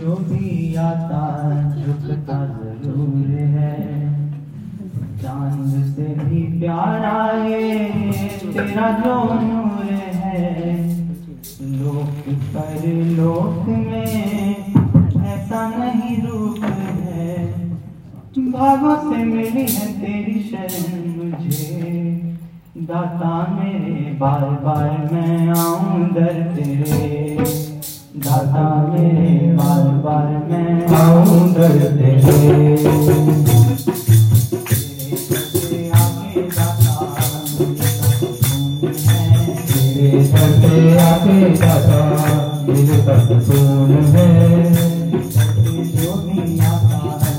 जो भी आता झुकता ज़रूर है। चाँद से भी प्यारा ये, तेरा जो नूर है। लोक पर लोक में ऐसा नहीं रूप है। भागों से मिली है तेरी शरण मुझे। दाता मेरे, बार बार मैं आऊँ दर तेरे। गाता मेरे बार बार मैं आऊँ दर तेरे आके जाता मेरे पास कौन है। जो भी आता है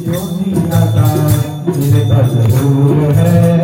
जो भी आता, मेरे पास दूर है।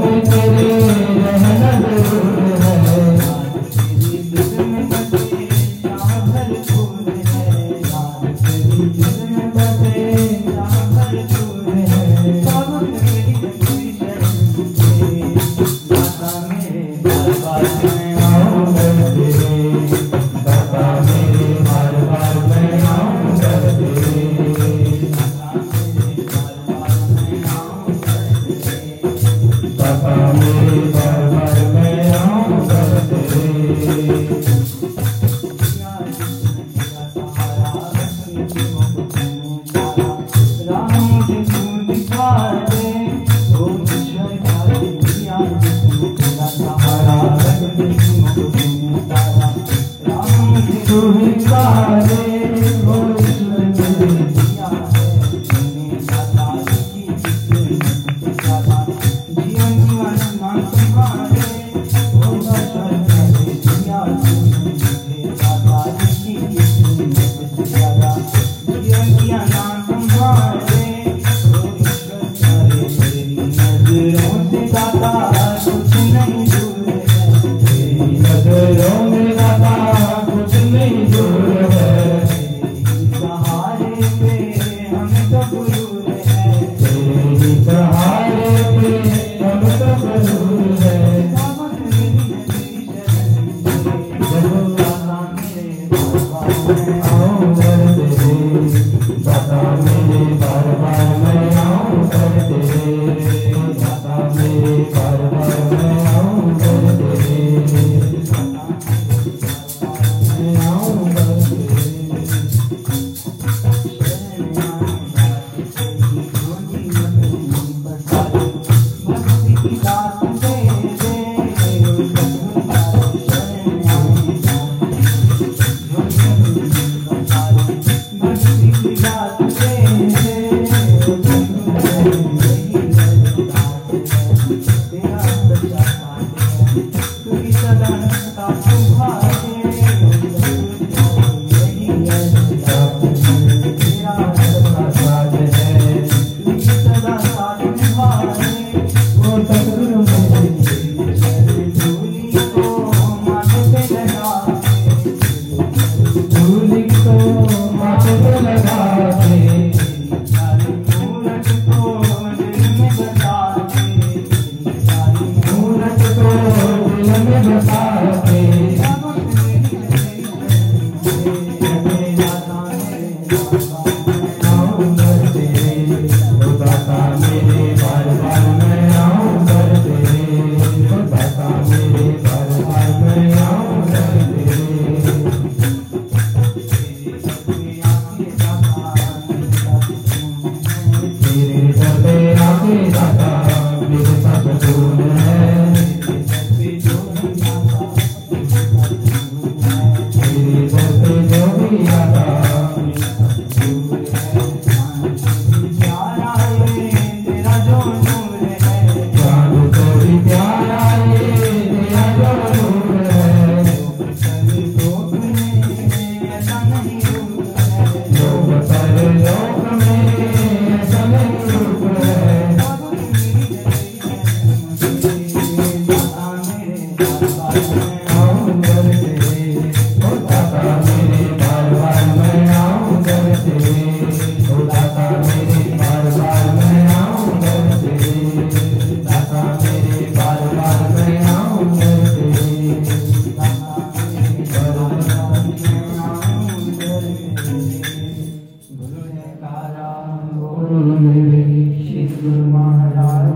I'm you.